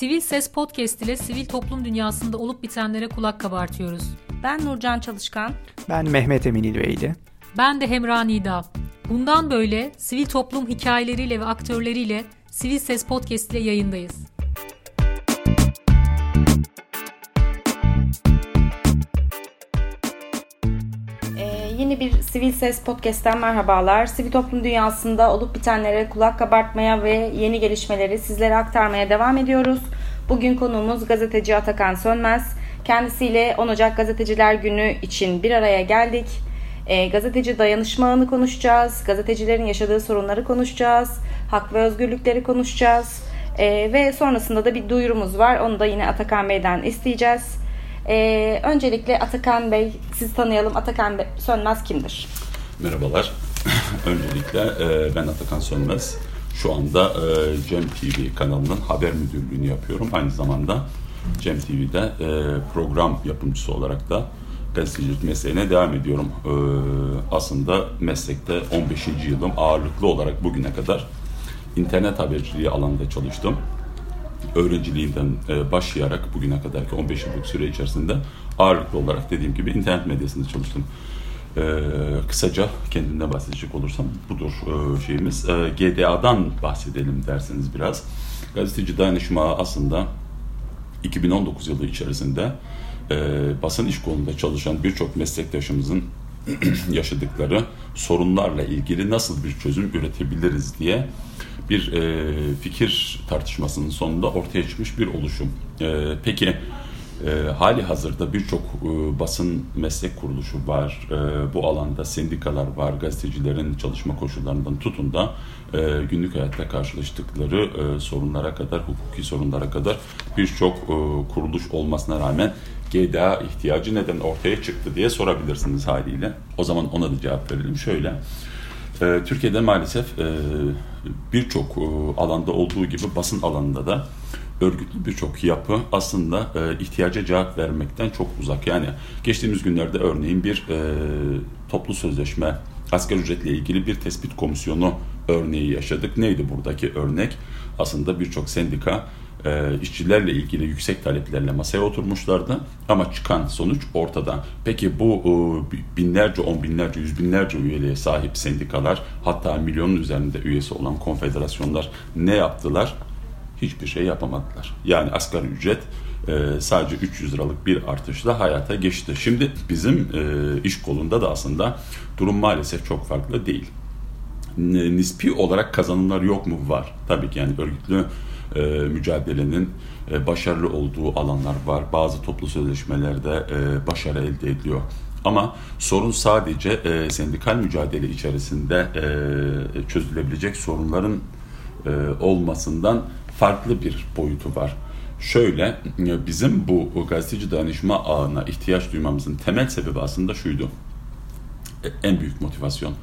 Sivil Ses Podcast ile sivil toplum dünyasında olup bitenlere kulak kabartıyoruz. Ben Nurcan Çalışkan. Ben Mehmet Emin İlveyli. Ben de Hemra Nida. Bundan böyle sivil toplum hikayeleriyle ve aktörleriyle Sivil Ses Podcast ile yayındayız. Bir Sivil Ses Podcast'ten merhabalar. Sivil toplum dünyasında olup bitenlere kulak kabartmaya ve yeni gelişmeleri sizlere aktarmaya devam ediyoruz. Bugün konuğumuz gazeteci Atakan Sönmez. Kendisiyle 10 Ocak Gazeteciler Günü için bir araya geldik. E, gazeteci dayanışma konuşacağız. Gazetecilerin yaşadığı sorunları konuşacağız. Hak ve özgürlükleri konuşacağız. E, ve sonrasında da bir duyurumuz var. Onu da yine Atakan Bey'den isteyeceğiz. E, öncelikle Atakan Bey, sizi tanıyalım. Atakan Bey, Sönmez kimdir? Merhabalar. Öncelikle e, ben Atakan Sönmez. Şu anda e, Cem TV kanalının haber müdürlüğünü yapıyorum. Aynı zamanda Cem TV'de e, program yapımcısı olarak da gazetecilik mesleğine devam ediyorum. Ee, aslında meslekte 15. yılım ağırlıklı olarak bugüne kadar internet haberciliği alanında çalıştım. Öğrenciliğinden e, başlayarak bugüne kadar ki 15 yıllık süre içerisinde ağırlıklı olarak dediğim gibi internet medyasında çalıştım. Ee, kısaca kendimden bahsedecek olursam budur e, şeyimiz. E, GDA'dan bahsedelim derseniz biraz. Gazeteci dayanışma aslında 2019 yılı içerisinde e, basın iş kolunda çalışan birçok meslektaşımızın yaşadıkları sorunlarla ilgili nasıl bir çözüm üretebiliriz diye bir e, fikir tartışmasının sonunda ortaya çıkmış bir oluşum. E, peki e, hali hazırda birçok e, basın meslek kuruluşu var. E, bu alanda sendikalar var. Gazetecilerin çalışma koşullarından tutun da e, günlük hayatta karşılaştıkları e, sorunlara kadar, hukuki sorunlara kadar birçok e, kuruluş olmasına rağmen GDA ihtiyacı neden ortaya çıktı diye sorabilirsiniz haliyle. O zaman ona da cevap verelim. Şöyle, e, Türkiye'de maalesef e, birçok e, alanda olduğu gibi basın alanında da örgütlü birçok yapı aslında e, ihtiyaca cevap vermekten çok uzak. Yani geçtiğimiz günlerde örneğin bir e, toplu sözleşme asgari ücretle ilgili bir tespit komisyonu örneği yaşadık. Neydi buradaki örnek? Aslında birçok sendika e, işçilerle ilgili yüksek taleplerle masaya oturmuşlardı ama çıkan sonuç ortada. Peki bu e, binlerce, on binlerce, yüz binlerce üyeliğe sahip sendikalar hatta milyonun üzerinde üyesi olan konfederasyonlar ne yaptılar? Hiçbir şey yapamadılar. Yani asgari ücret e, sadece 300 liralık bir artışla hayata geçti. Şimdi bizim e, iş kolunda da aslında durum maalesef çok farklı değil. Nispi olarak kazanımlar yok mu? Var. Tabii ki yani örgütlü e, mücadelenin e, başarılı olduğu alanlar var. Bazı toplu sözleşmelerde e, başarı elde ediliyor. Ama sorun sadece e, sendikal mücadele içerisinde e, çözülebilecek sorunların e, olmasından farklı bir boyutu var. Şöyle bizim bu gazeteci danışma ağına ihtiyaç duymamızın temel sebebi aslında şuydu. E, en büyük motivasyon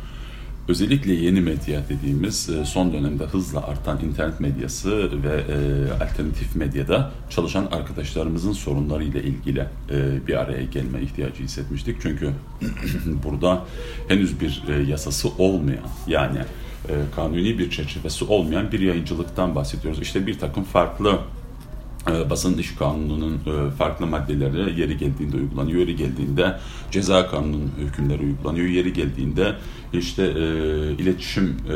özellikle yeni medya dediğimiz e, son dönemde hızla artan internet medyası ve e, alternatif medyada çalışan arkadaşlarımızın sorunlarıyla ilgili e, bir araya gelme ihtiyacı hissetmiştik. Çünkü burada henüz bir yasası olmayan yani kanuni bir çerçevesi olmayan bir yayıncılıktan bahsediyoruz. İşte bir takım farklı basın iş kanununun e, farklı maddeleri yeri geldiğinde uygulanıyor, yeri geldiğinde ceza kanunun hükümleri uygulanıyor, yeri geldiğinde işte e, iletişim e,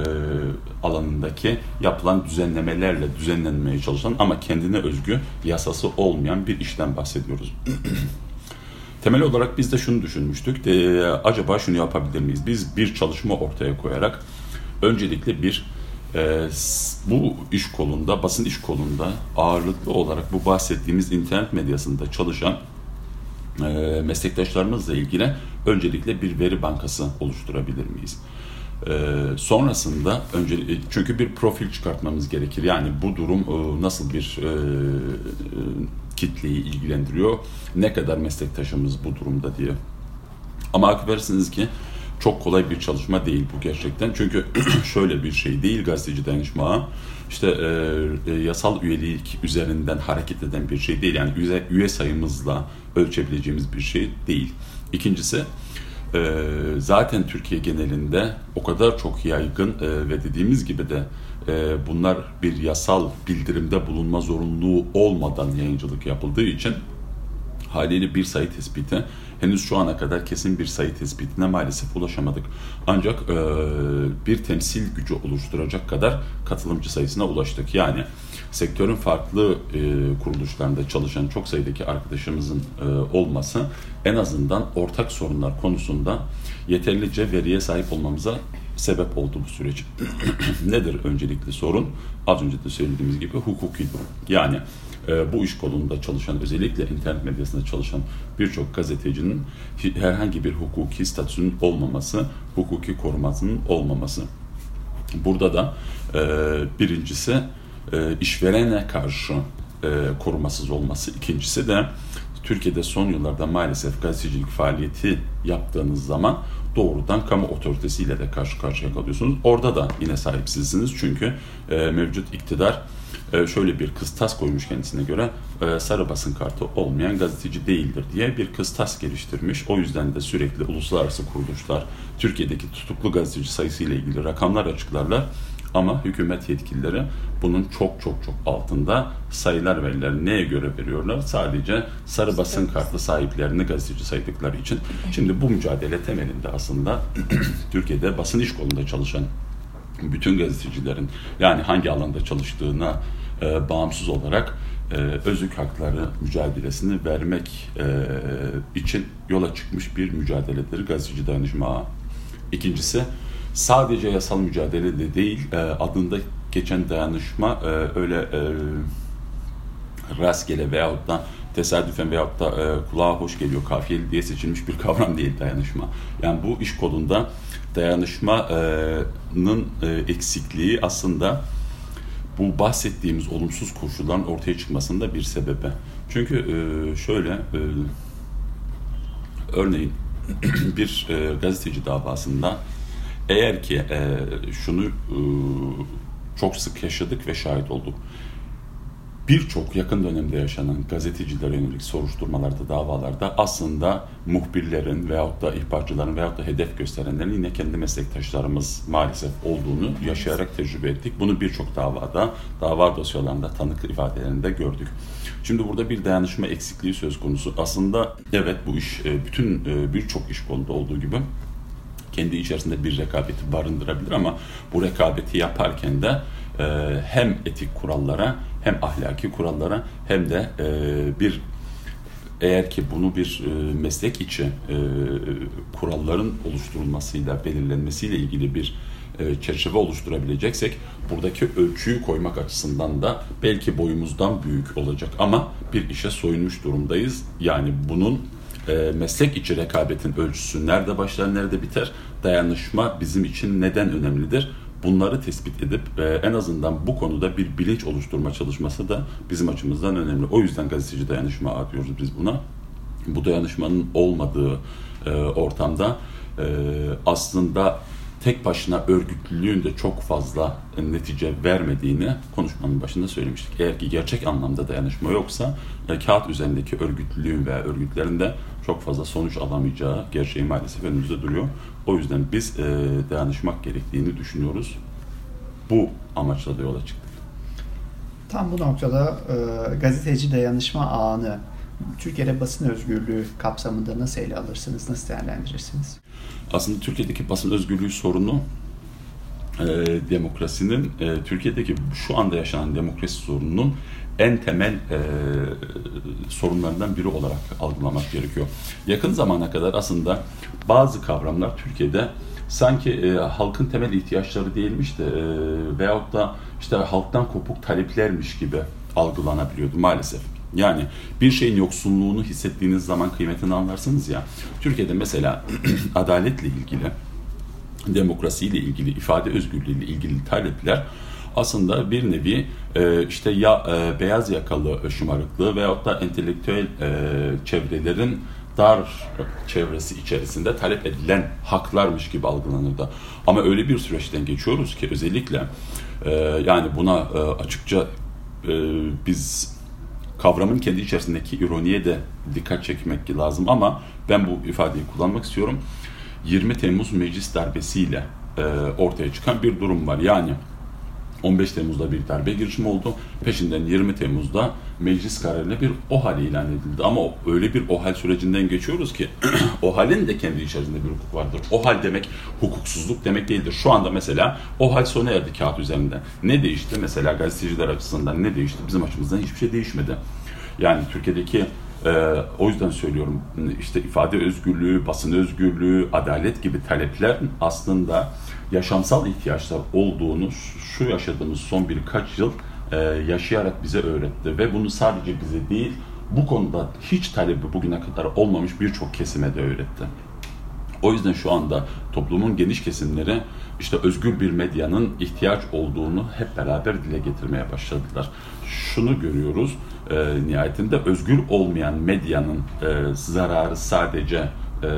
alanındaki yapılan düzenlemelerle düzenlenmeye çalışan ama kendine özgü yasası olmayan bir işten bahsediyoruz. Temel olarak biz de şunu düşünmüştük. Acaba şunu yapabilir miyiz? Biz bir çalışma ortaya koyarak öncelikle bir e, bu iş kolunda, basın iş kolunda ağırlıklı olarak bu bahsettiğimiz internet medyasında çalışan e, meslektaşlarımızla ilgili öncelikle bir veri bankası oluşturabilir miyiz? E, sonrasında önce çünkü bir profil çıkartmamız gerekir. Yani bu durum e, nasıl bir e, e, kitleyi ilgilendiriyor, ne kadar meslektaşımız bu durumda diye. Ama akıversiniz ki çok kolay bir çalışma değil bu gerçekten. Çünkü şöyle bir şey değil gazeteci danışma işte e, e, yasal üyelik üzerinden hareket eden bir şey değil. Yani üye, üye sayımızla ölçebileceğimiz bir şey değil. İkincisi e, zaten Türkiye genelinde o kadar çok yaygın e, ve dediğimiz gibi de e, bunlar bir yasal bildirimde bulunma zorunluluğu olmadan yayıncılık yapıldığı için haliyle bir sayı tespiti henüz şu ana kadar kesin bir sayı tespitine maalesef ulaşamadık. Ancak e, bir temsil gücü oluşturacak kadar katılımcı sayısına ulaştık. Yani sektörün farklı e, kuruluşlarında çalışan çok sayıdaki arkadaşımızın e, olması en azından ortak sorunlar konusunda yeterlice veriye sahip olmamıza sebep oldu bu süreç. Nedir öncelikli sorun? Az önce de söylediğimiz gibi hukuki durum. Yani e, bu iş kolunda çalışan, özellikle internet medyasında çalışan birçok gazetecinin herhangi bir hukuki statüsünün olmaması, hukuki korumasının olmaması. Burada da e, birincisi e, işverene karşı e, korumasız olması, ikincisi de Türkiye'de son yıllarda maalesef gazetecilik faaliyeti yaptığınız zaman doğrudan kamu otoritesiyle de karşı karşıya kalıyorsunuz. Orada da yine sahipsizsiniz çünkü e, mevcut iktidar e, şöyle bir kıstas koymuş kendisine göre e, sarı basın kartı olmayan gazeteci değildir diye bir kıstas geliştirmiş. O yüzden de sürekli uluslararası kuruluşlar Türkiye'deki tutuklu gazeteci sayısı ile ilgili rakamlar açıklarlar. Ama hükümet yetkilileri bunun çok çok çok altında sayılar veriler neye göre veriyorlar? Sadece sarı basın kartı sahiplerini gazeteci saydıkları için. Şimdi bu mücadele temelinde aslında Türkiye'de basın iş kolunda çalışan bütün gazetecilerin yani hangi alanda çalıştığına e, bağımsız olarak e, özlük hakları mücadelesini vermek e, için yola çıkmış bir mücadeledir gazeteci dayanışma ağı. İkincisi sadece yasal mücadele de değil e, adında geçen dayanışma e, öyle e, rastgele veyahut da tesadüfen veyahut da e, kulağa hoş geliyor kafiyeli diye seçilmiş bir kavram değil dayanışma. Yani bu iş kolunda dayanışmanın eksikliği aslında bu bahsettiğimiz olumsuz koşulların ortaya çıkmasında bir sebebi. Çünkü şöyle örneğin bir gazeteci davasında eğer ki e, şunu e, çok sık yaşadık ve şahit olduk. Birçok yakın dönemde yaşanan gazetecilere yönelik soruşturmalarda, davalarda aslında muhbirlerin veyahut da ihbarcıların veyahut da hedef gösterenlerin yine kendi meslektaşlarımız maalesef olduğunu yaşayarak tecrübe ettik. Bunu birçok davada, dava dosyalarında, tanık ifadelerinde gördük. Şimdi burada bir dayanışma eksikliği söz konusu. Aslında evet bu iş e, bütün birçok iş konuda olduğu gibi kendi içerisinde bir rekabeti barındırabilir ama bu rekabeti yaparken de e, hem etik kurallara hem ahlaki kurallara hem de e, bir eğer ki bunu bir e, meslek içi e, kuralların oluşturulmasıyla, belirlenmesiyle ilgili bir e, çerçeve oluşturabileceksek buradaki ölçüyü koymak açısından da belki boyumuzdan büyük olacak ama bir işe soyunmuş durumdayız. Yani bunun e, meslek içi rekabetin ölçüsü nerede başlar, nerede biter? Dayanışma bizim için neden önemlidir? Bunları tespit edip e, en azından bu konuda bir bilinç oluşturma çalışması da bizim açımızdan önemli. O yüzden gazeteci dayanışma diyoruz biz buna. Bu dayanışmanın olmadığı e, ortamda e, aslında tek başına örgütlülüğün de çok fazla netice vermediğini konuşmanın başında söylemiştik. Eğer ki gerçek anlamda dayanışma yoksa e, kağıt üzerindeki örgütlülüğün veya örgütlerin de çok fazla sonuç alamayacağı gerçeği maalesef önümüzde duruyor. O yüzden biz e, dayanışmak gerektiğini düşünüyoruz. Bu amaçla da yola çıktık. Tam bu noktada e, gazeteci dayanışma ağını Türkiye'de basın özgürlüğü kapsamında nasıl ele alırsınız, nasıl değerlendirirsiniz? Aslında Türkiye'deki basın özgürlüğü sorunu e, demokrasinin, e, Türkiye'deki şu anda yaşanan demokrasi sorununun en temel e, sorunlarından biri olarak algılamak gerekiyor. Yakın zamana kadar aslında bazı kavramlar Türkiye'de sanki e, halkın temel ihtiyaçları değilmiş de e, veyahut da işte halktan kopuk taleplermiş gibi algılanabiliyordu maalesef. Yani bir şeyin yoksunluğunu hissettiğiniz zaman kıymetini anlarsınız ya. Türkiye'de mesela adaletle ilgili, demokrasiyle ilgili, ifade özgürlüğüyle ilgili talepler aslında bir nevi e, işte ya e, beyaz yakalı şımarıklığı veyahut da entelektüel e, çevrelerin dar çevresi içerisinde talep edilen haklarmış gibi algılanırdı. Ama öyle bir süreçten geçiyoruz ki özellikle e, yani buna e, açıkça e, biz kavramın kendi içerisindeki ironiye de dikkat çekmek lazım ama ben bu ifadeyi kullanmak istiyorum. 20 Temmuz meclis darbesiyle e, ortaya çıkan bir durum var. Yani 15 Temmuz'da bir darbe girişimi oldu. Peşinden 20 Temmuz'da meclis kararıyla bir OHAL ilan edildi. Ama öyle bir OHAL sürecinden geçiyoruz ki OHAL'in de kendi içerisinde bir hukuk vardır. OHAL demek hukuksuzluk demek değildir. Şu anda mesela OHAL sona erdi kağıt üzerinde. Ne değişti? Mesela gazeteciler açısından ne değişti? Bizim açımızdan hiçbir şey değişmedi. Yani Türkiye'deki ee, o yüzden söylüyorum işte ifade özgürlüğü, basın özgürlüğü, adalet gibi talepler aslında yaşamsal ihtiyaçlar olduğunu şu yaşadığımız son birkaç yıl e, yaşayarak bize öğretti ve bunu sadece bize değil bu konuda hiç talebi bugüne kadar olmamış birçok kesime de öğretti. O yüzden şu anda toplumun geniş kesimleri işte özgür bir medyanın ihtiyaç olduğunu hep beraber dile getirmeye başladılar. Şunu görüyoruz, e, nihayetinde özgür olmayan medyanın e, zararı sadece e,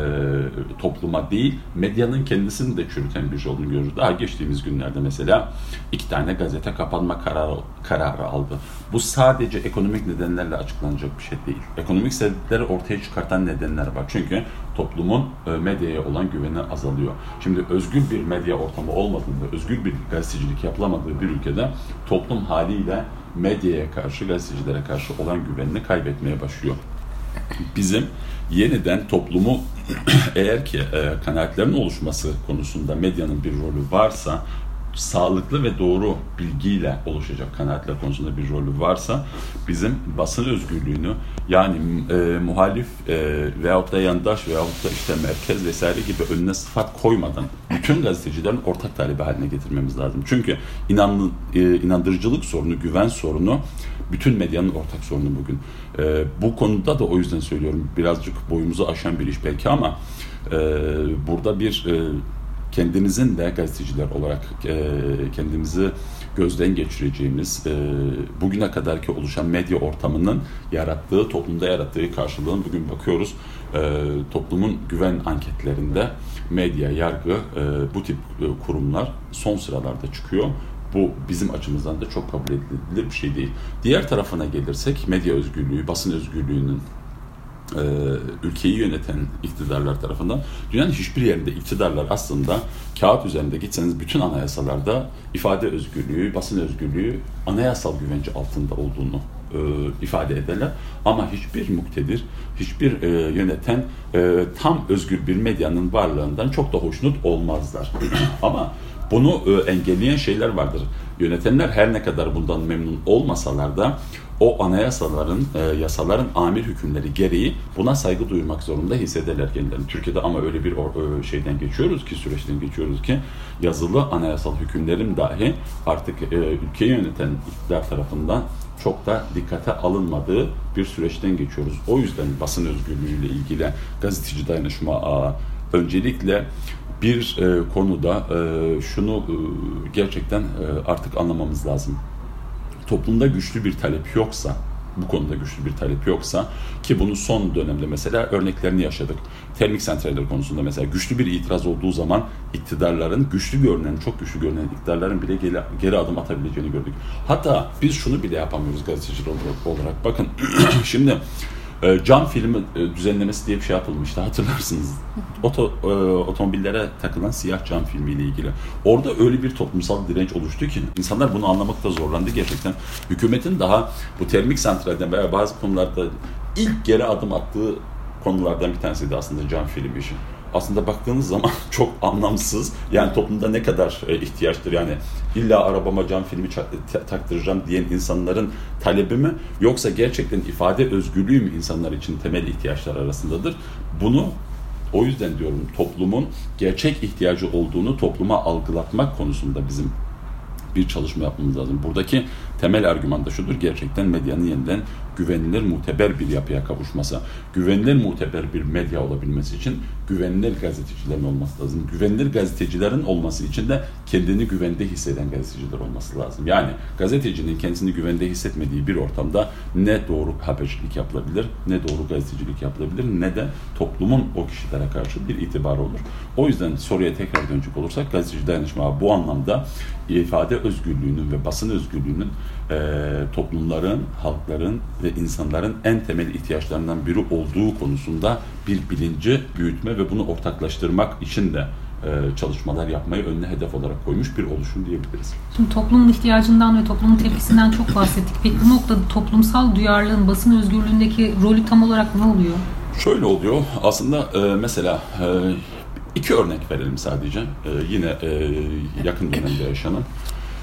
topluma değil, medyanın kendisini de çürüten bir olduğunu görürüz. Daha geçtiğimiz günlerde mesela iki tane gazete kapanma kararı, kararı aldı. Bu sadece ekonomik nedenlerle açıklanacak bir şey değil. Ekonomik sebepleri ortaya çıkartan nedenler var. Çünkü toplumun e, medyaya olan güveni azalıyor. Şimdi özgür bir medya ortamı olmadığında, özgür bir gazetecilik yapılamadığı bir ülkede toplum haliyle medyaya karşı, gazetecilere karşı olan güvenini kaybetmeye başlıyor. Bizim yeniden toplumu eğer ki e, kanaatlerin oluşması konusunda medyanın bir rolü varsa sağlıklı ve doğru bilgiyle oluşacak kanaatler konusunda bir rolü varsa bizim basın özgürlüğünü yani e, muhalif e, veyahut da yandaş veyahut da işte merkez vesaire gibi önüne sıfat koymadan bütün gazetecilerin ortak talebi haline getirmemiz lazım. Çünkü inanlı, e, inandırıcılık sorunu, güven sorunu bütün medyanın ortak sorunu bugün. E, bu konuda da o yüzden söylüyorum birazcık boyumuzu aşan bir iş belki ama e, burada bir e, kendimizin de gazeteciler olarak e, kendimizi gözden geçireceğimiz e, bugüne kadarki oluşan medya ortamının yarattığı, toplumda yarattığı karşılığını bugün bakıyoruz. E, toplumun güven anketlerinde medya, yargı, e, bu tip e, kurumlar son sıralarda çıkıyor. Bu bizim açımızdan da çok kabul edilir bir şey değil. Diğer tarafına gelirsek medya özgürlüğü, basın özgürlüğünün e, ülkeyi yöneten iktidarlar tarafından dünyanın hiçbir yerinde iktidarlar aslında kağıt üzerinde gitseniz bütün anayasalarda ifade özgürlüğü, basın özgürlüğü anayasal güvence altında olduğunu e, ifade ederler. Ama hiçbir muktedir, hiçbir e, yöneten e, tam özgür bir medyanın varlığından çok da hoşnut olmazlar. Ama bunu e, engelleyen şeyler vardır. Yönetenler her ne kadar bundan memnun olmasalar da o anayasaların, e, yasaların amir hükümleri gereği buna saygı duymak zorunda hissederler kendilerini. Türkiye'de ama öyle bir e, şeyden geçiyoruz ki, süreçten geçiyoruz ki yazılı anayasal hükümlerin dahi artık e, ülkeyi yöneten iktidar tarafından çok da dikkate alınmadığı bir süreçten geçiyoruz. O yüzden basın özgürlüğüyle ilgili gazeteci dayanışma ağı öncelikle bir e, konuda e, şunu e, gerçekten e, artık anlamamız lazım toplumda güçlü bir talep yoksa, bu konuda güçlü bir talep yoksa ki bunu son dönemde mesela örneklerini yaşadık. Termik santraller konusunda mesela güçlü bir itiraz olduğu zaman iktidarların güçlü görünen, çok güçlü görünen iktidarların bile geri, geri adım atabileceğini gördük. Hatta biz şunu bile yapamıyoruz gazeteciler olarak. Bakın şimdi e, cam filmi e, düzenlemesi diye bir şey yapılmıştı hatırlarsınız. Oto, e, otomobillere takılan siyah cam filmiyle ilgili. Orada öyle bir toplumsal direnç oluştu ki insanlar bunu anlamakta zorlandı gerçekten. Hükümetin daha bu termik santralden veya bazı konularda ilk geri adım attığı konulardan bir tanesiydi aslında cam film işi aslında baktığınız zaman çok anlamsız. Yani toplumda ne kadar e, ihtiyaçtır yani illa arabama cam filmi taktıracağım diyen insanların talebi mi yoksa gerçekten ifade özgürlüğü mü insanlar için temel ihtiyaçlar arasındadır? Bunu o yüzden diyorum toplumun gerçek ihtiyacı olduğunu topluma algılatmak konusunda bizim bir çalışma yapmamız lazım. Buradaki temel argüman da şudur. Gerçekten medyanın yeniden güvenilir, muteber bir yapıya kavuşması. Güvenilir, muteber bir medya olabilmesi için güvenilir gazetecilerin olması lazım. Güvenilir gazetecilerin olması için de kendini güvende hisseden gazeteciler olması lazım. Yani gazetecinin kendisini güvende hissetmediği bir ortamda ne doğru habercilik yapılabilir, ne doğru gazetecilik yapılabilir, ne de toplumun o kişilere karşı bir itibar olur. O yüzden soruya tekrar dönecek olursak gazeteci dayanışma bu anlamda ifade özgürlüğünün ve basın özgürlüğünün e, toplumların, halkların ve insanların en temel ihtiyaçlarından biri olduğu konusunda bir bilinci büyütme ve bunu ortaklaştırmak için de e, çalışmalar yapmayı önüne hedef olarak koymuş bir oluşum diyebiliriz. Şimdi toplumun ihtiyacından ve toplumun tepkisinden çok bahsettik. Peki bu noktada toplumsal duyarlılığın basın özgürlüğündeki rolü tam olarak ne oluyor? Şöyle oluyor. Aslında e, mesela e, iki örnek verelim sadece. Yine yakın dönemde yaşanan.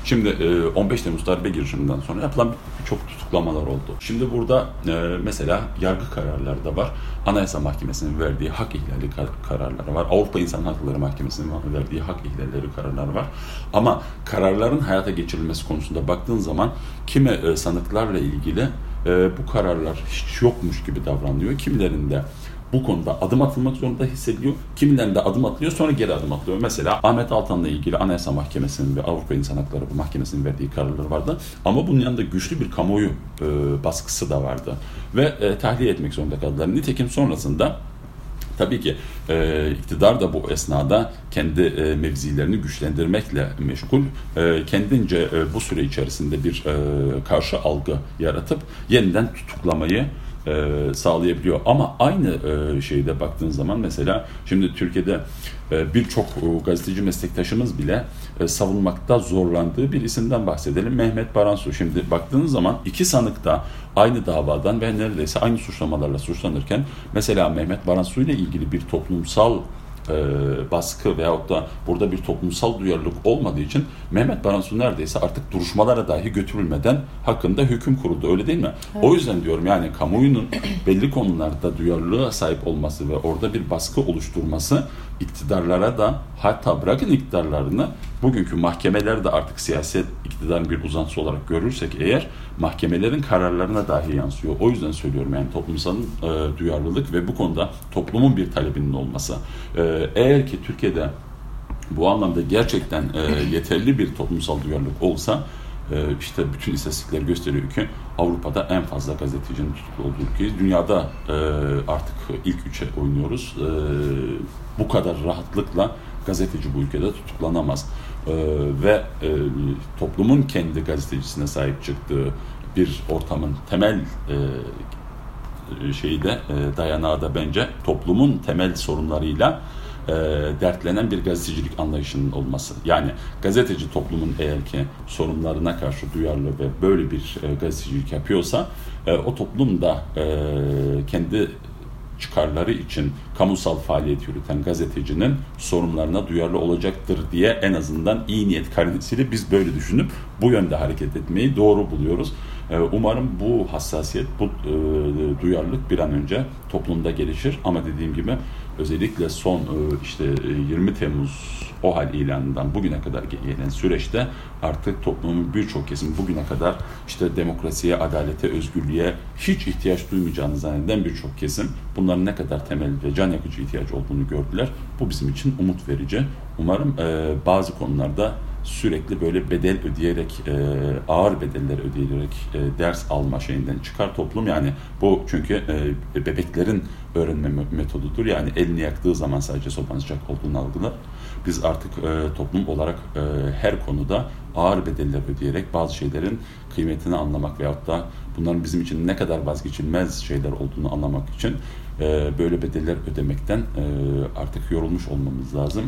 Şimdi 15 e, Temmuz darbe girişiminden sonra yapılan birçok tutuklamalar oldu. Şimdi burada e, mesela yargı kararları da var. Anayasa Mahkemesi'nin verdiği hak ihlali kararları var. Avrupa İnsan Hakları Mahkemesi'nin verdiği hak ihlalleri kararları var. Ama kararların hayata geçirilmesi konusunda baktığın zaman kimi e, sanıklarla ilgili bu kararlar hiç yokmuş gibi davranıyor. Kimilerinde bu konuda adım atılmak zorunda hissediyor. Kimilerinde adım atılıyor sonra geri adım atılıyor. Mesela Ahmet Altan'la ilgili Anayasa Mahkemesi'nin ve Avrupa İnsan Hakları Mahkemesi'nin verdiği kararları vardı. Ama bunun yanında güçlü bir kamuoyu e, baskısı da vardı. Ve e, tahliye etmek zorunda kaldılar. Nitekim sonrasında Tabii ki e, iktidar da bu esnada kendi e, mevzilerini güçlendirmekle meşgul. E, kendince e, bu süre içerisinde bir e, karşı algı yaratıp yeniden tutuklamayı e, sağlayabiliyor. Ama aynı e, şeyde baktığın zaman mesela şimdi Türkiye'de e, birçok e, gazeteci meslektaşımız bile e, savunmakta zorlandığı bir isimden bahsedelim. Mehmet Baransu. Şimdi baktığınız zaman iki sanık da aynı davadan ve neredeyse aynı suçlamalarla suçlanırken mesela Mehmet Baransu ile ilgili bir toplumsal e, baskı veyahut da burada bir toplumsal duyarlılık olmadığı için Mehmet Baransu neredeyse artık duruşmalara dahi götürülmeden hakkında hüküm kuruldu öyle değil mi? Evet. O yüzden diyorum yani kamuoyunun belli konularda duyarlılığa sahip olması ve orada bir baskı oluşturması iktidarlara da hatta bırakın iktidarlarını bugünkü mahkemeler de artık siyaset iktidarın bir uzantısı olarak görürsek eğer mahkemelerin kararlarına dahi yansıyor. O yüzden söylüyorum yani toplumsal e, duyarlılık ve bu konuda toplumun bir talebinin olması. E, eğer ki Türkiye'de bu anlamda gerçekten e, yeterli bir toplumsal duyarlılık olsa e, işte bütün istatistikler gösteriyor ki Avrupa'da en fazla gazetecinin tutuklu olduğu ülkeyiz. Dünyada e, artık ilk üçe oynuyoruz. Bu kadar rahatlıkla gazeteci bu ülkede tutuklanamaz. E, ve e, toplumun kendi gazetecisine sahip çıktığı bir ortamın temel e, şeyi de e, dayanağı da bence toplumun temel sorunlarıyla e, dertlenen bir gazetecilik anlayışının olması. Yani gazeteci toplumun eğer ki sorunlarına karşı duyarlı ve böyle bir e, gazetecilik yapıyorsa e, o toplum da e, kendi çıkarları için kamusal faaliyet yürüten gazetecinin sorunlarına duyarlı olacaktır diye en azından iyi niyet karinesiyle biz böyle düşünüp bu yönde hareket etmeyi doğru buluyoruz. Ee, umarım bu hassasiyet, bu e, duyarlılık bir an önce toplumda gelişir. Ama dediğim gibi özellikle son e, işte 20 e, Temmuz o hal ilanından bugüne kadar gelen süreçte artık toplumun birçok kesim bugüne kadar işte demokrasiye, adalete, özgürlüğe hiç ihtiyaç duymayacağını zanneden birçok kesim bunların ne kadar temel ve can yakıcı ihtiyaç olduğunu gördüler. Bu bizim için umut verici. Umarım bazı konularda sürekli böyle bedel ödeyerek, e, ağır bedeller ödeyerek e, ders alma şeyinden çıkar toplum. Yani bu çünkü e, bebeklerin öğrenme metodudur. Yani elini yaktığı zaman sadece sopanın sıcak olduğunu algılar. Biz artık e, toplum olarak e, her konuda ağır bedeller ödeyerek bazı şeylerin kıymetini anlamak veyahut da bunların bizim için ne kadar vazgeçilmez şeyler olduğunu anlamak için e, böyle bedeller ödemekten e, artık yorulmuş olmamız lazım.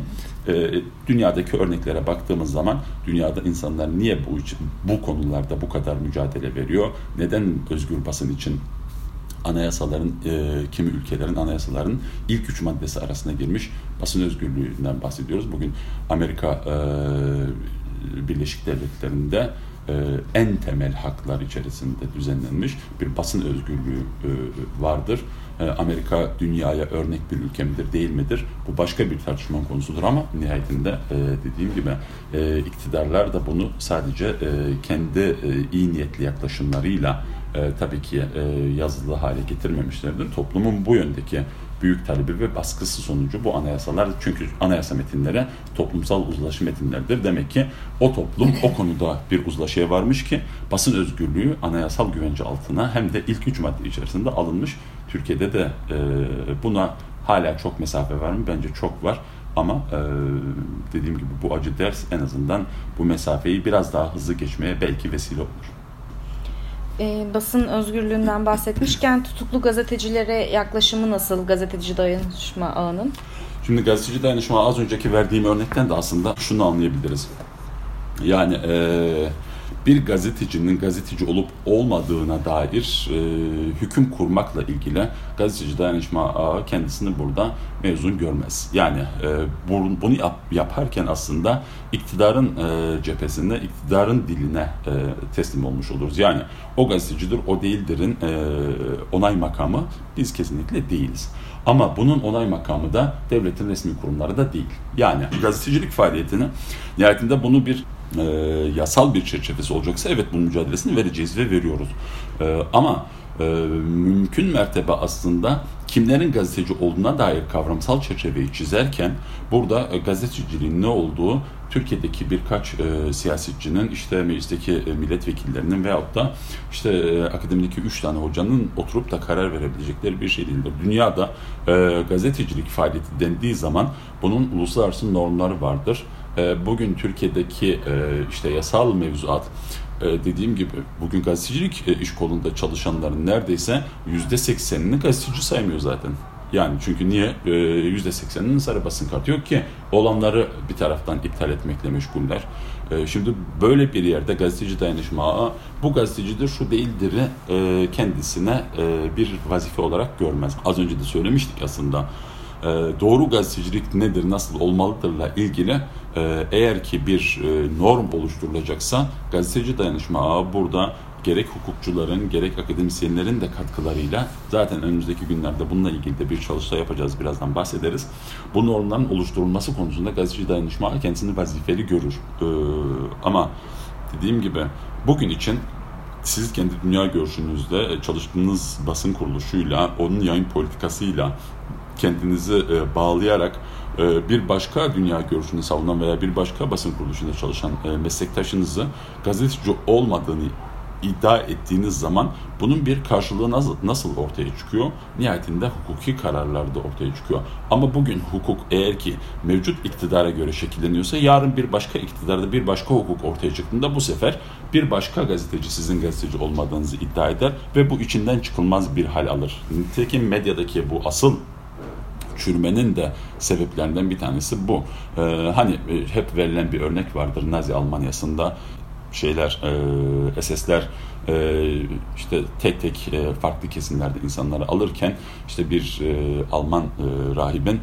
E, dünyadaki örneklere baktığımız zaman dünyada insanlar niye bu için bu konularda bu kadar mücadele veriyor? Neden özgür basın için anayasaların, e, kimi ülkelerin anayasaların ilk üç maddesi arasına girmiş basın özgürlüğünden bahsediyoruz. Bugün Amerika Birleşik Devletleri'nde en temel haklar içerisinde düzenlenmiş bir basın özgürlüğü vardır. E, Amerika dünyaya örnek bir ülke midir değil midir? Bu başka bir tartışma konusudur ama nihayetinde e, dediğim gibi e, iktidarlar da bunu sadece e, kendi iyi niyetli yaklaşımlarıyla tabii ki yazılı hale getirmemişlerdir. Toplumun bu yöndeki büyük talebi ve baskısı sonucu bu anayasalar çünkü anayasa metinleri toplumsal uzlaşı metinlerdir. Demek ki o toplum o konuda bir uzlaşıya varmış ki basın özgürlüğü anayasal güvence altına hem de ilk üç madde içerisinde alınmış. Türkiye'de de e, buna hala çok mesafe var mı? Bence çok var. Ama e, dediğim gibi bu acı ders en azından bu mesafeyi biraz daha hızlı geçmeye belki vesile olur e, basın özgürlüğünden bahsetmişken tutuklu gazetecilere yaklaşımı nasıl gazeteci dayanışma ağının? Şimdi gazeteci dayanışma az önceki verdiğim örnekten de aslında şunu anlayabiliriz. Yani eee bir gazetecinin gazeteci olup olmadığına dair e, hüküm kurmakla ilgili gazeteci dayanışma ağı kendisini burada mezun görmez. Yani e, bunu yap, yaparken aslında iktidarın e, cephesinde, iktidarın diline e, teslim olmuş oluruz. Yani o gazetecidir, o değildirin e, onay makamı biz kesinlikle değiliz. Ama bunun onay makamı da devletin resmi kurumları da değil. Yani gazetecilik faaliyetini nihayetinde bunu bir e, yasal bir çerçevesi olacaksa evet bunun mücadelesini vereceğiz ve veriyoruz. E, ama e, mümkün mertebe aslında kimlerin gazeteci olduğuna dair kavramsal çerçeveyi çizerken burada e, gazeteciliğin ne olduğu Türkiye'deki birkaç e, siyasetçinin işte meclisteki e, milletvekillerinin veyahut da işte e, akademideki üç tane hocanın oturup da karar verebilecekleri bir şey değildir. Dünyada e, gazetecilik faaliyeti dendiği zaman bunun uluslararası normları vardır. E, bugün Türkiye'deki e, işte yasal mevzuat e, dediğim gibi bugün gazetecilik iş kolunda çalışanların neredeyse yüzde seksenini gazeteci saymıyor zaten. Yani çünkü niye? Yüzde sekseninin sarı basın kartı yok ki. Olanları bir taraftan iptal etmekle meşguller. Şimdi böyle bir yerde gazeteci dayanışma bu gazetecidir şu değildir kendisine bir vazife olarak görmez. Az önce de söylemiştik aslında e, doğru gazetecilik nedir, nasıl olmalıdırla ilgili e, eğer ki bir e, norm oluşturulacaksa gazeteci dayanışma ağı burada gerek hukukçuların gerek akademisyenlerin de katkılarıyla zaten önümüzdeki günlerde bununla ilgili de bir çalışma yapacağız birazdan bahsederiz. Bu normların oluşturulması konusunda gazeteci dayanışma ağı kendisini vazifeli görür. Ee, ama dediğim gibi bugün için siz kendi dünya görüşünüzde çalıştığınız basın kuruluşuyla, onun yayın politikasıyla kendinizi e, bağlayarak e, bir başka dünya görüşünü savunan veya bir başka basın kuruluşunda çalışan e, meslektaşınızı gazeteci olmadığını iddia ettiğiniz zaman bunun bir karşılığı nasıl, nasıl ortaya çıkıyor? Nihayetinde hukuki kararlarda ortaya çıkıyor. Ama bugün hukuk eğer ki mevcut iktidara göre şekilleniyorsa yarın bir başka iktidarda bir başka hukuk ortaya çıktığında bu sefer bir başka gazeteci sizin gazeteci olmadığınızı iddia eder ve bu içinden çıkılmaz bir hal alır. Nitekim medyadaki bu asıl çürümenin de sebeplerinden bir tanesi bu. Ee, hani e, hep verilen bir örnek vardır Nazi Almanya'sında şeyler e, SS'ler e, işte tek tek e, farklı kesimlerde insanları alırken işte bir e, Alman e, rahibin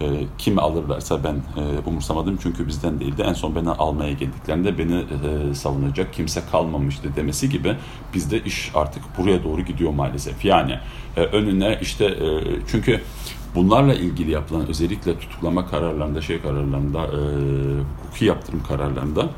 e, kimi alırlarsa ben e, umursamadım çünkü bizden değildi. En son beni almaya geldiklerinde beni e, savunacak kimse kalmamıştı demesi gibi bizde iş artık buraya doğru gidiyor maalesef. Yani e, önüne işte e, çünkü Bunlarla ilgili yapılan özellikle tutuklama kararlarında, şey kararlarında, e, hukuki yaptırım kararlarında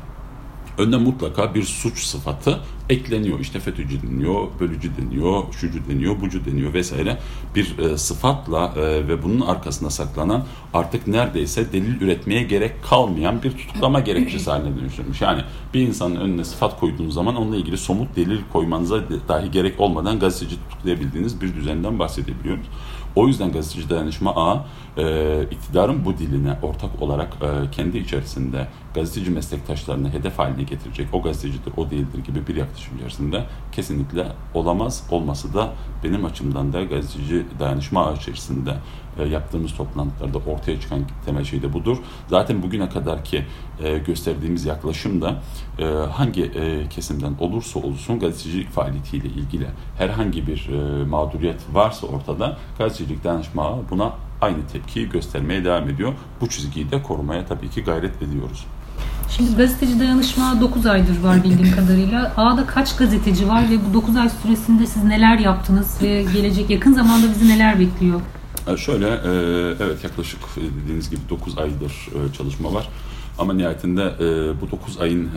önüne mutlaka bir suç sıfatı ekleniyor. İşte FETÖ'cü deniyor, bölücü deniyor, şucu deniyor, bucu deniyor vesaire. Bir e, sıfatla e, ve bunun arkasında saklanan artık neredeyse delil üretmeye gerek kalmayan bir tutuklama gerekçesi haline dönüştürmüş. Yani bir insanın önüne sıfat koyduğunuz zaman onunla ilgili somut delil koymanıza dahi gerek olmadan gazeteci tutuklayabildiğiniz bir düzenden bahsedebiliyoruz. O yüzden gazeteci dayanışma A e, iktidarın bu diline ortak olarak e, kendi içerisinde gazeteci meslektaşlarını hedef haline getirecek o gazetecidir o değildir gibi bir yaklaşım içerisinde kesinlikle olamaz. Olması da benim açımdan da gazeteci dayanışma ağı içerisinde e, yaptığımız toplantılarda ortaya çıkan temel şey de budur. Zaten bugüne kadar ki e, gösterdiğimiz yaklaşım da e, hangi e, kesimden olursa olsun gazetecilik faaliyetiyle ilgili herhangi bir e, mağduriyet varsa ortada gazetecilik dayanışma ağı buna aynı tepkiyi göstermeye devam ediyor. Bu çizgiyi de korumaya tabii ki gayret ediyoruz. Şimdi gazeteci dayanışma 9 aydır var bildiğim kadarıyla. A'da kaç gazeteci var ve bu 9 ay süresinde siz neler yaptınız ve gelecek yakın zamanda bizi neler bekliyor? E, şöyle, e, evet yaklaşık dediğiniz gibi 9 aydır e, çalışma var. Ama nihayetinde bu 9 ayın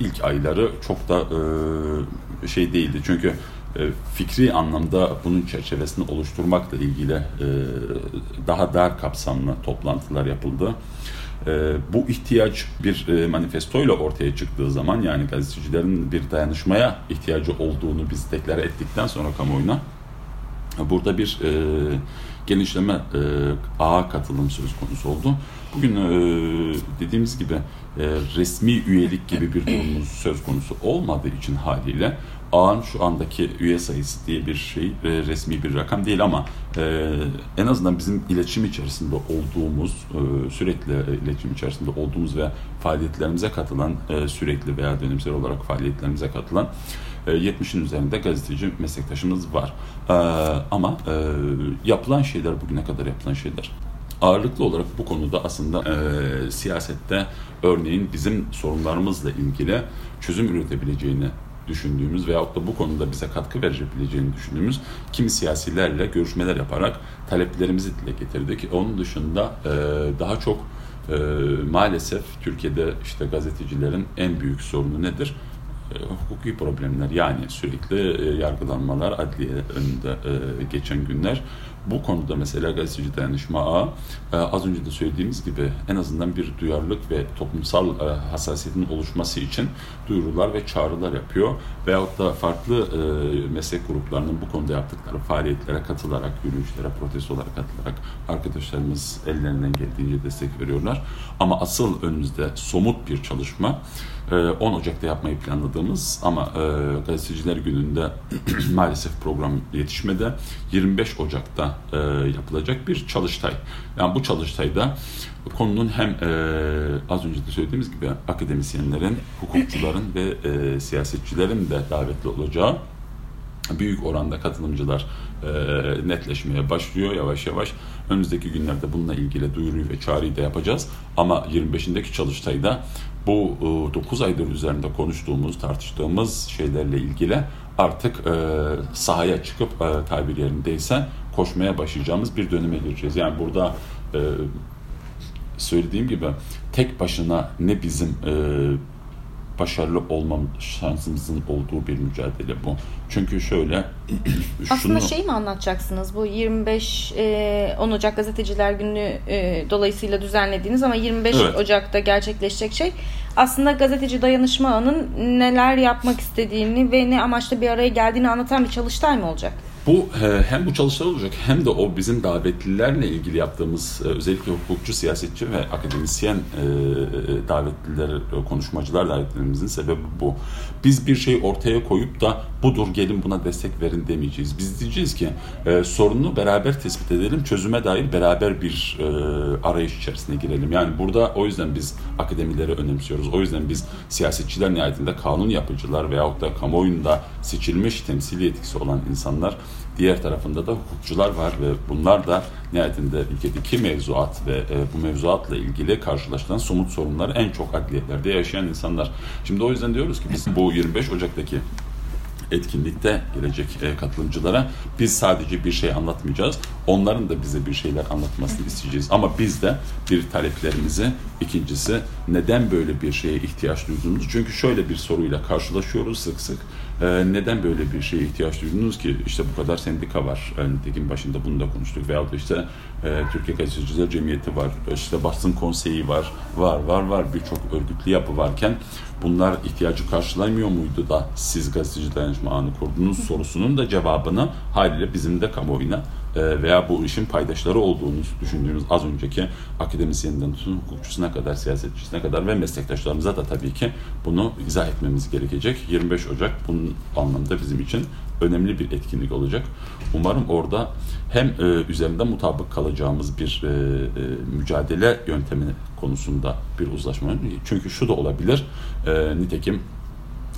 ilk ayları çok da şey değildi. Çünkü fikri anlamda bunun çerçevesini oluşturmakla ilgili daha dar kapsamlı toplantılar yapıldı. Bu ihtiyaç bir manifestoyla ortaya çıktığı zaman yani gazetecilerin bir dayanışmaya ihtiyacı olduğunu biz deklare ettikten sonra kamuoyuna Burada bir e, genişleme e, ağa katılım söz konusu oldu. Bugün e, dediğimiz gibi e, resmi üyelik gibi bir durumumuz söz konusu olmadığı için haliyle ağın şu andaki üye sayısı diye bir şey resmi bir rakam değil ama e, en azından bizim iletişim içerisinde olduğumuz sürekli iletişim içerisinde olduğumuz ve faaliyetlerimize katılan sürekli veya dönemsel olarak faaliyetlerimize katılan 70'in e, üzerinde gazeteci meslektaşımız var. E, ama e, yapılan şeyler bugüne kadar yapılan şeyler ağırlıklı olarak bu konuda aslında e, siyasette örneğin bizim sorunlarımızla ilgili çözüm üretebileceğini düşündüğümüz veyahut da bu konuda bize katkı verebileceğini düşündüğümüz kimi siyasilerle görüşmeler yaparak taleplerimizi dile getirdik. Onun dışında e, daha çok e, maalesef Türkiye'de işte gazetecilerin en büyük sorunu nedir? Hukuki problemler yani sürekli yargılanmalar, adliye önünde geçen günler. Bu konuda mesela gazeteci dayanışma ağı az önce de söylediğimiz gibi en azından bir duyarlılık ve toplumsal hassasiyetin oluşması için duyurular ve çağrılar yapıyor. Veyahut da farklı meslek gruplarının bu konuda yaptıkları faaliyetlere katılarak, yürüyüşlere, protestolara katılarak arkadaşlarımız ellerinden geldiğince destek veriyorlar. Ama asıl önümüzde somut bir çalışma 10 Ocak'ta yapmayı planladığımız ama e, gazeteciler gününde maalesef program yetişmedi. 25 Ocak'ta e, yapılacak bir çalıştay. Yani bu çalıştayda konunun hem e, az önce de söylediğimiz gibi akademisyenlerin, hukukçuların ve e, siyasetçilerin de davetli olacağı büyük oranda katılımcılar e, netleşmeye başlıyor yavaş yavaş. Önümüzdeki günlerde bununla ilgili duyuruyu ve çağrıyı da yapacağız. Ama 25'indeki çalıştayda bu e, 9 aydır üzerinde konuştuğumuz, tartıştığımız şeylerle ilgili artık e, sahaya çıkıp e, tabir yerindeyse koşmaya başlayacağımız bir döneme gireceğiz. Yani burada e, söylediğim gibi tek başına ne bizim e, başarılı olmam şansımızın olduğu bir mücadele bu. Çünkü şöyle Aslında şey mi anlatacaksınız bu 25 e, 10 Ocak Gazeteciler Günü e, dolayısıyla düzenlediğiniz ama 25 evet. Ocak'ta gerçekleşecek şey aslında gazeteci dayanışma ağının neler yapmak istediğini ve ne amaçla bir araya geldiğini anlatan bir çalıştay mı olacak? Bu e, hem bu çalışmalar olacak hem de o bizim davetlilerle ilgili yaptığımız e, özellikle hukukçu, siyasetçi ve akademisyen e, davetliler, konuşmacılar davetlerimizin sebebi bu. Biz bir şey ortaya koyup da budur gelin buna destek verin demeyeceğiz. Biz diyeceğiz ki sorunu beraber tespit edelim, çözüme dair beraber bir arayış içerisine girelim. Yani burada o yüzden biz akademileri önemsiyoruz. O yüzden biz siyasetçiler nihayetinde kanun yapıcılar veyahut da kamuoyunda seçilmiş temsili etkisi olan insanlar Diğer tarafında da hukukçular var ve bunlar da nihayetinde ülkedeki mevzuat ve e, bu mevzuatla ilgili karşılaşılan somut sorunları en çok adliyetlerde yaşayan insanlar. Şimdi o yüzden diyoruz ki biz bu 25 Ocak'taki etkinlikte gelecek e, katılımcılara biz sadece bir şey anlatmayacağız. Onların da bize bir şeyler anlatmasını isteyeceğiz. Ama biz de bir taleplerimizi, ikincisi neden böyle bir şeye ihtiyaç duyduğumuzu. Çünkü şöyle bir soruyla karşılaşıyoruz sık sık. E, neden böyle bir şeye ihtiyaç duydunuz ki? İşte bu kadar sendika var. Nitekim başında bunu da konuştuk. Veyahut işte e, Türkiye Gazeteciler Cemiyeti var. İşte basın konseyi var. Var var var. Birçok örgütlü yapı varken bunlar ihtiyacı karşılamıyor muydu da siz gazeteci dayanışma ağını kurdunuz sorusunun da cevabını haliyle bizim de kamuoyuna veya bu işin paydaşları olduğunu düşündüğümüz az önceki akademisyeninden tutun hukukçusuna kadar, siyasetçisine kadar ve meslektaşlarımıza da tabii ki bunu izah etmemiz gerekecek. 25 Ocak bunun anlamda bizim için önemli bir etkinlik olacak. Umarım orada hem e, üzerinde mutabık kalacağımız bir e, e, mücadele yöntemi konusunda bir uzlaşma. Çünkü şu da olabilir. E, nitekim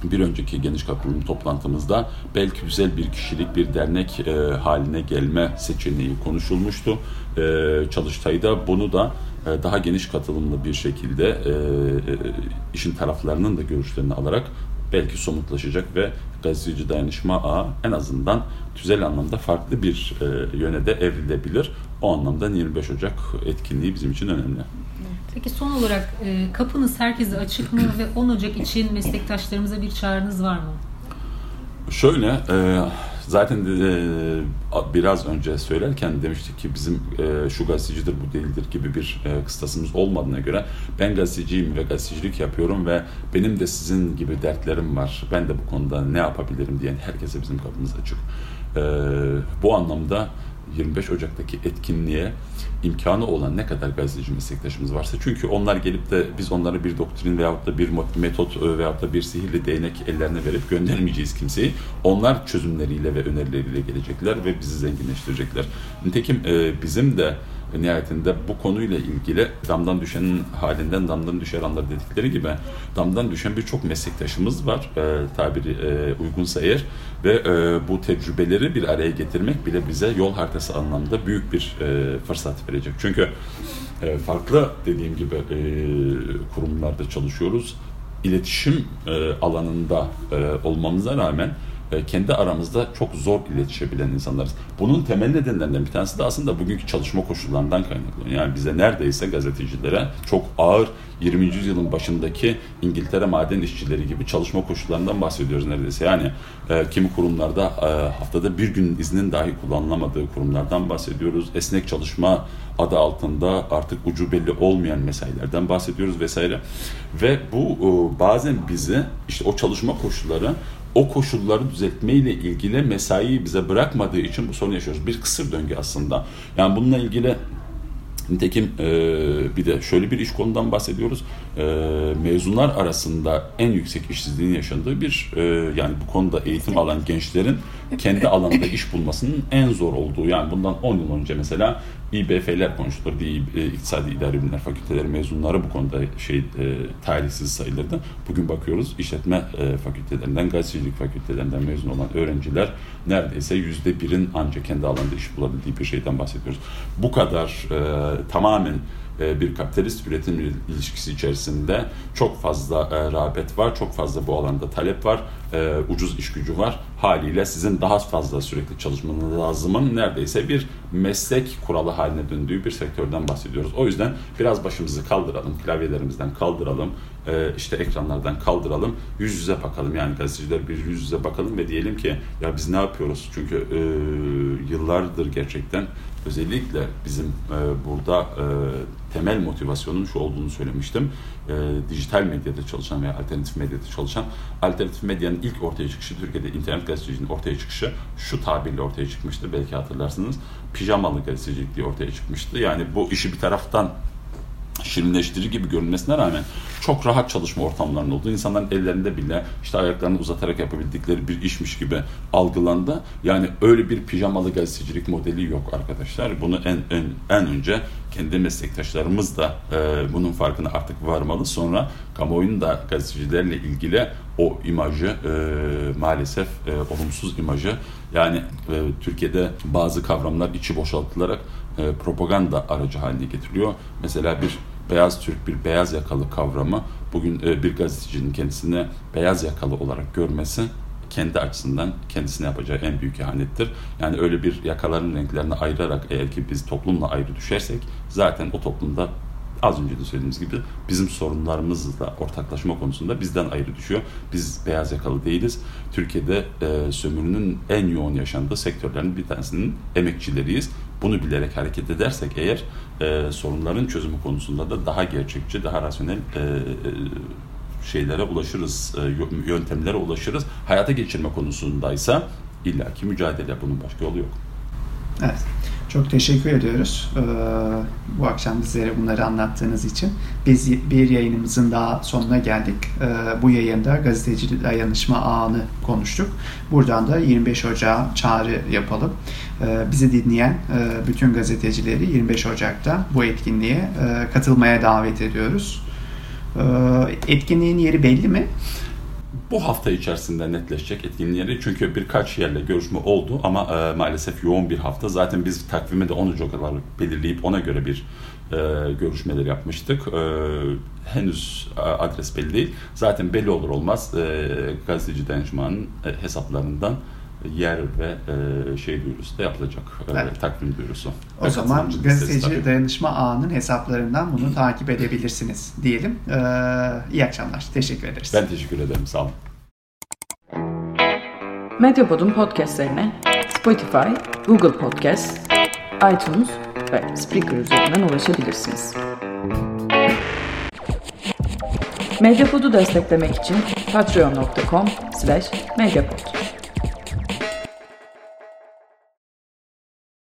bir önceki geniş katılım toplantımızda belki güzel bir kişilik bir dernek e, haline gelme seçeneği konuşulmuştu. E, Çalıştay'da bunu da e, daha geniş katılımlı bir şekilde e, e, işin taraflarının da görüşlerini alarak belki somutlaşacak ve gazeteci dayanışma ağı en azından tüzel anlamda farklı bir e, yöne de evrilebilir. O anlamda 25 Ocak etkinliği bizim için önemli. Peki son olarak e, kapınız herkese açık mı ve 10 Ocak için meslektaşlarımıza bir çağrınız var mı? Şöyle, e, zaten e, biraz önce söylerken demiştik ki bizim e, şu gazetecidir bu değildir gibi bir e, kıstasımız olmadığına göre ben gazeteciyim ve gazetecilik yapıyorum ve benim de sizin gibi dertlerim var. Ben de bu konuda ne yapabilirim diyen herkese bizim kapımız açık. E, bu anlamda 25 Ocak'taki etkinliğe imkanı olan ne kadar gazeteci meslektaşımız varsa çünkü onlar gelip de biz onlara bir doktrin veyahut da bir metot veyahut da bir sihirli değnek ellerine verip göndermeyeceğiz kimseyi. Onlar çözümleriyle ve önerileriyle gelecekler ve bizi zenginleştirecekler. Nitekim bizim de nihayetinde bu konuyla ilgili damdan düşenin halinden damdan düşer anlar dedikleri gibi damdan düşen birçok meslektaşımız var e, tabiri e, uygunsa eğer ve e, bu tecrübeleri bir araya getirmek bile bize yol haritası anlamda büyük bir e, fırsat verecek. Çünkü e, farklı dediğim gibi e, kurumlarda çalışıyoruz. İletişim e, alanında e, olmamıza rağmen kendi aramızda çok zor iletişebilen insanlarız. Bunun temel nedenlerinden bir tanesi de aslında bugünkü çalışma koşullarından kaynaklanıyor. Yani bize neredeyse gazetecilere çok ağır 20. yüzyılın başındaki İngiltere maden işçileri gibi çalışma koşullarından bahsediyoruz neredeyse. Yani e, kimi kurumlarda e, haftada bir gün iznin dahi kullanılamadığı kurumlardan bahsediyoruz. Esnek çalışma adı altında artık ucu belli olmayan mesailerden bahsediyoruz vesaire. Ve bu e, bazen bizi işte o çalışma koşulları o koşulları düzeltme ile ilgili mesaiyi bize bırakmadığı için bu sorunu yaşıyoruz. Bir kısır döngü aslında. Yani bununla ilgili Nitekim e, bir de şöyle bir iş konudan bahsediyoruz. E, mezunlar arasında en yüksek işsizliğin yaşandığı bir e, yani bu konuda eğitim alan gençlerin kendi alanında iş bulmasının en zor olduğu yani bundan 10 yıl önce mesela İBF'ler konuşulur diye e, İktisadi İdari Bilimler Fakülteleri mezunları bu konuda şey e, talihsiz sayılırdı. Bugün bakıyoruz işletme e, fakültelerinden, gazetecilik fakültelerinden mezun olan öğrenciler neredeyse yüzde birin ancak kendi alanda iş bulabildiği bir şeyden bahsediyoruz. Bu kadar e, tamamen e, bir kapitalist üretim ilişkisi içerisinde çok fazla e, rağbet var, çok fazla bu alanda talep var, ucuz iş gücü var. Haliyle sizin daha fazla sürekli çalışmanız lazımın neredeyse bir meslek kuralı haline döndüğü bir sektörden bahsediyoruz. O yüzden biraz başımızı kaldıralım, klavyelerimizden kaldıralım, işte ekranlardan kaldıralım, yüz yüze bakalım. Yani gazeteciler bir yüz yüze bakalım ve diyelim ki ya biz ne yapıyoruz? Çünkü e, yıllardır gerçekten özellikle bizim e, burada e, temel motivasyonun şu olduğunu söylemiştim. E, dijital medyada çalışan veya alternatif medyada çalışan, alternatif medyanın ilk ortaya çıkışı, Türkiye'de internet gazeteciliğinin ortaya çıkışı şu tabirle ortaya çıkmıştı. Belki hatırlarsınız. Pijamalı gazetecilik diye ortaya çıkmıştı. Yani bu işi bir taraftan şirinleştirici gibi görünmesine rağmen çok rahat çalışma ortamlarının olduğu, insanların ellerinde bile işte ayaklarını uzatarak yapabildikleri bir işmiş gibi algılandı. Yani öyle bir pijamalı gazetecilik modeli yok arkadaşlar. Bunu en en, en önce kendi meslektaşlarımız da e, bunun farkına artık varmalı. Sonra kamuoyunun da gazetecilerle ilgili o imajı e, maalesef e, olumsuz imajı yani e, Türkiye'de bazı kavramlar içi boşaltılarak e, propaganda aracı haline getiriliyor. Mesela bir beyaz Türk bir beyaz yakalı kavramı bugün e, bir gazetecinin kendisine beyaz yakalı olarak görmesi kendi açısından kendisine yapacağı en büyük ihanettir. Yani öyle bir yakaların renklerini ayırarak eğer ki biz toplumla ayrı düşersek zaten o toplumda az önce de söylediğimiz gibi bizim sorunlarımızla ortaklaşma konusunda bizden ayrı düşüyor. Biz beyaz yakalı değiliz. Türkiye'de e, sömürünün en yoğun yaşandığı sektörlerin bir tanesinin emekçileriyiz. Bunu bilerek hareket edersek eğer e, sorunların çözümü konusunda da daha gerçekçi, daha rasyonel e, e, şeylere ulaşırız, e, yöntemlere ulaşırız. Hayata geçirme konusundaysa illaki mücadele bunun başka yolu yok. Evet. Çok teşekkür ediyoruz bu akşam bizlere bunları anlattığınız için. Biz bir yayınımızın daha sonuna geldik. Bu yayında gazeteci dayanışma ağını konuştuk. Buradan da 25 Ocağı çağrı yapalım. Bizi dinleyen bütün gazetecileri 25 Ocak'ta bu etkinliğe katılmaya davet ediyoruz. Etkinliğin yeri belli mi? Bu hafta içerisinde netleşecek etkinlikleri çünkü birkaç yerle görüşme oldu ama e, maalesef yoğun bir hafta. Zaten biz takvime de 10 Ocak'lar belirleyip ona göre bir e, görüşmeler yapmıştık. E, henüz adres belli değil. Zaten belli olur olmaz e, gazeteci danışmanın e, hesaplarından yer ve e, şey duyurusu da yapılacak. E, evet. takvim duyurusu. O ve zaman gazeteci dayanışma ağının hesaplarından bunu takip edebilirsiniz diyelim. E, iyi akşamlar. Teşekkür ederiz. Ben teşekkür ederim. Sağ olun. Medyapod'un podcastlerine Spotify, Google Podcast, iTunes ve Spreaker üzerinden ulaşabilirsiniz. Medyapod'u desteklemek için patreon.com slash medyapod.